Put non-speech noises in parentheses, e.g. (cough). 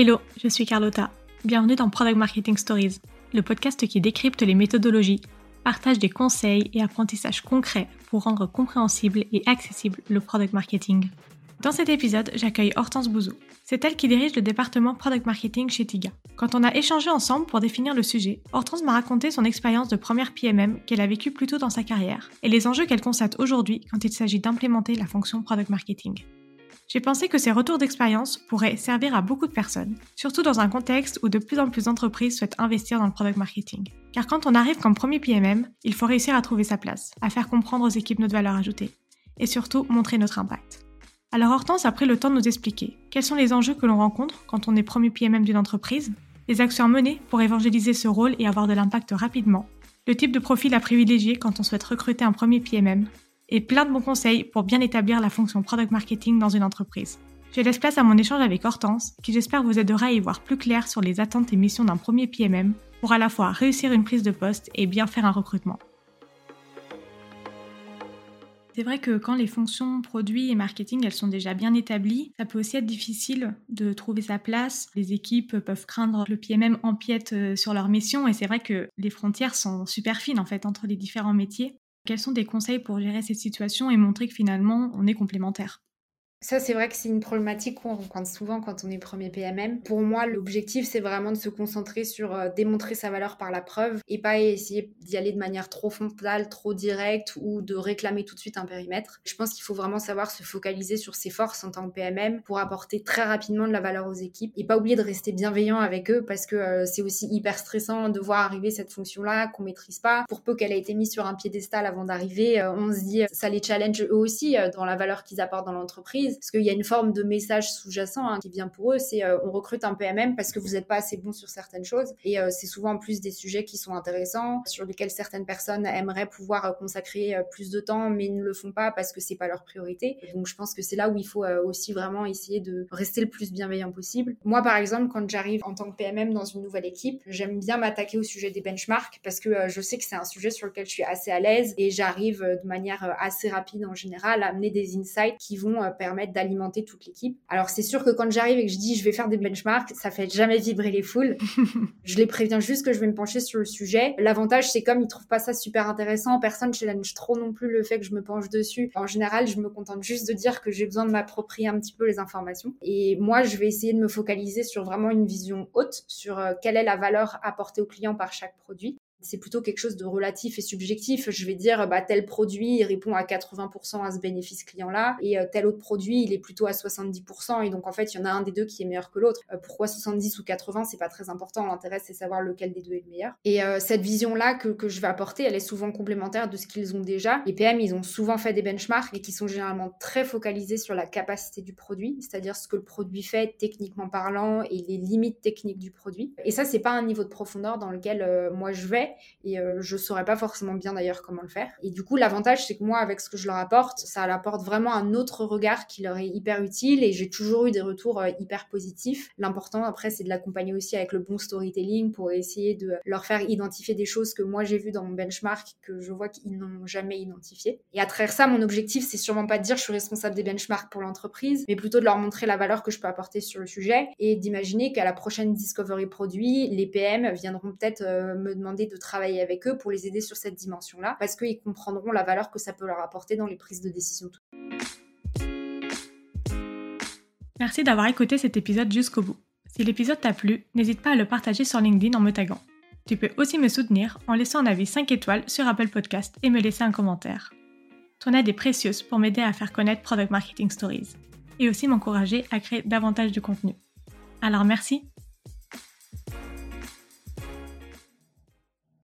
Hello, je suis Carlotta. Bienvenue dans Product Marketing Stories, le podcast qui décrypte les méthodologies, partage des conseils et apprentissages concrets pour rendre compréhensible et accessible le product marketing. Dans cet épisode, j'accueille Hortense Bouzou. C'est elle qui dirige le département Product Marketing chez Tiga. Quand on a échangé ensemble pour définir le sujet, Hortense m'a raconté son expérience de première PMM qu'elle a vécue plus tôt dans sa carrière et les enjeux qu'elle constate aujourd'hui quand il s'agit d'implémenter la fonction Product Marketing. J'ai pensé que ces retours d'expérience pourraient servir à beaucoup de personnes, surtout dans un contexte où de plus en plus d'entreprises souhaitent investir dans le product marketing. Car quand on arrive comme premier PMM, il faut réussir à trouver sa place, à faire comprendre aux équipes notre valeur ajoutée, et surtout montrer notre impact. Alors Hortense a pris le temps de nous expliquer quels sont les enjeux que l'on rencontre quand on est premier PMM d'une entreprise, les actions à mener pour évangéliser ce rôle et avoir de l'impact rapidement, le type de profil à privilégier quand on souhaite recruter un premier PMM, et plein de bons conseils pour bien établir la fonction product marketing dans une entreprise. Je laisse place à mon échange avec Hortense, qui j'espère vous aidera à y voir plus clair sur les attentes et missions d'un premier PMM pour à la fois réussir une prise de poste et bien faire un recrutement. C'est vrai que quand les fonctions produits et marketing, elles sont déjà bien établies, ça peut aussi être difficile de trouver sa place. Les équipes peuvent craindre que le PMM empiète euh, sur leur mission et c'est vrai que les frontières sont super fines en fait entre les différents métiers. Quels sont des conseils pour gérer cette situation et montrer que finalement on est complémentaires? Ça, c'est vrai que c'est une problématique qu'on rencontre souvent quand on est premier PMM. Pour moi, l'objectif, c'est vraiment de se concentrer sur euh, démontrer sa valeur par la preuve et pas essayer d'y aller de manière trop frontale, trop directe ou de réclamer tout de suite un périmètre. Je pense qu'il faut vraiment savoir se focaliser sur ses forces en tant que PMM pour apporter très rapidement de la valeur aux équipes et pas oublier de rester bienveillant avec eux parce que euh, c'est aussi hyper stressant de voir arriver cette fonction-là qu'on maîtrise pas. Pour peu qu'elle ait été mise sur un piédestal avant d'arriver, euh, on se dit ça les challenge eux aussi dans la valeur qu'ils apportent dans l'entreprise parce qu'il y a une forme de message sous-jacent hein, qui vient pour eux, c'est euh, on recrute un PMM parce que vous n'êtes pas assez bon sur certaines choses. Et euh, c'est souvent en plus des sujets qui sont intéressants, sur lesquels certaines personnes aimeraient pouvoir euh, consacrer plus de temps, mais ne le font pas parce que c'est pas leur priorité. donc je pense que c'est là où il faut aussi vraiment essayer de rester le plus bienveillant possible. Moi, par exemple, quand j'arrive en tant que PMM dans une nouvelle équipe, j'aime bien m'attaquer au sujet des benchmarks parce que je sais que c'est un sujet sur lequel je suis assez à l'aise et j'arrive de manière assez rapide en général à amener des insights qui vont permettre d'alimenter toute l'équipe. Alors c'est sûr que quand j'arrive et que je dis je vais faire des benchmarks, ça fait jamais vibrer les foules. (laughs) je les préviens juste que je vais me pencher sur le sujet. L'avantage c'est comme ils trouvent pas ça super intéressant, personne challenge trop non plus le fait que je me penche dessus. En général, je me contente juste de dire que j'ai besoin de m'approprier un petit peu les informations. Et moi, je vais essayer de me focaliser sur vraiment une vision haute, sur euh, quelle est la valeur apportée au client par chaque produit c'est plutôt quelque chose de relatif et subjectif. Je vais dire, bah, tel produit, il répond à 80% à ce bénéfice client-là, et euh, tel autre produit, il est plutôt à 70%, et donc en fait, il y en a un des deux qui est meilleur que l'autre. Euh, pourquoi 70 ou 80%, c'est pas très important. L'intérêt, c'est savoir lequel des deux est le meilleur. Et euh, cette vision-là que, que, je vais apporter, elle est souvent complémentaire de ce qu'ils ont déjà. Les PM, ils ont souvent fait des benchmarks, et qui sont généralement très focalisés sur la capacité du produit, c'est-à-dire ce que le produit fait techniquement parlant et les limites techniques du produit. Et ça, c'est pas un niveau de profondeur dans lequel moi je vais et euh, je saurais pas forcément bien d'ailleurs comment le faire. Et du coup, l'avantage, c'est que moi, avec ce que je leur apporte, ça leur apporte vraiment un autre regard qui leur est hyper utile et j'ai toujours eu des retours euh, hyper positifs. L'important après, c'est de l'accompagner aussi avec le bon storytelling pour essayer de leur faire identifier des choses que moi j'ai vues dans mon benchmark que je vois qu'ils n'ont jamais identifiées. Et à travers ça, mon objectif, c'est sûrement pas de dire je suis responsable des benchmarks pour l'entreprise, mais plutôt de leur montrer la valeur que je peux apporter sur le sujet et d'imaginer qu'à la prochaine discovery produit, les PM viendront peut-être euh, me demander de travailler avec eux pour les aider sur cette dimension-là, parce qu'ils comprendront la valeur que ça peut leur apporter dans les prises de décision. Merci d'avoir écouté cet épisode jusqu'au bout. Si l'épisode t'a plu, n'hésite pas à le partager sur LinkedIn en me taguant. Tu peux aussi me soutenir en laissant un avis 5 étoiles sur Apple Podcast et me laisser un commentaire. Ton aide est précieuse pour m'aider à faire connaître Product Marketing Stories et aussi m'encourager à créer davantage de contenu. Alors merci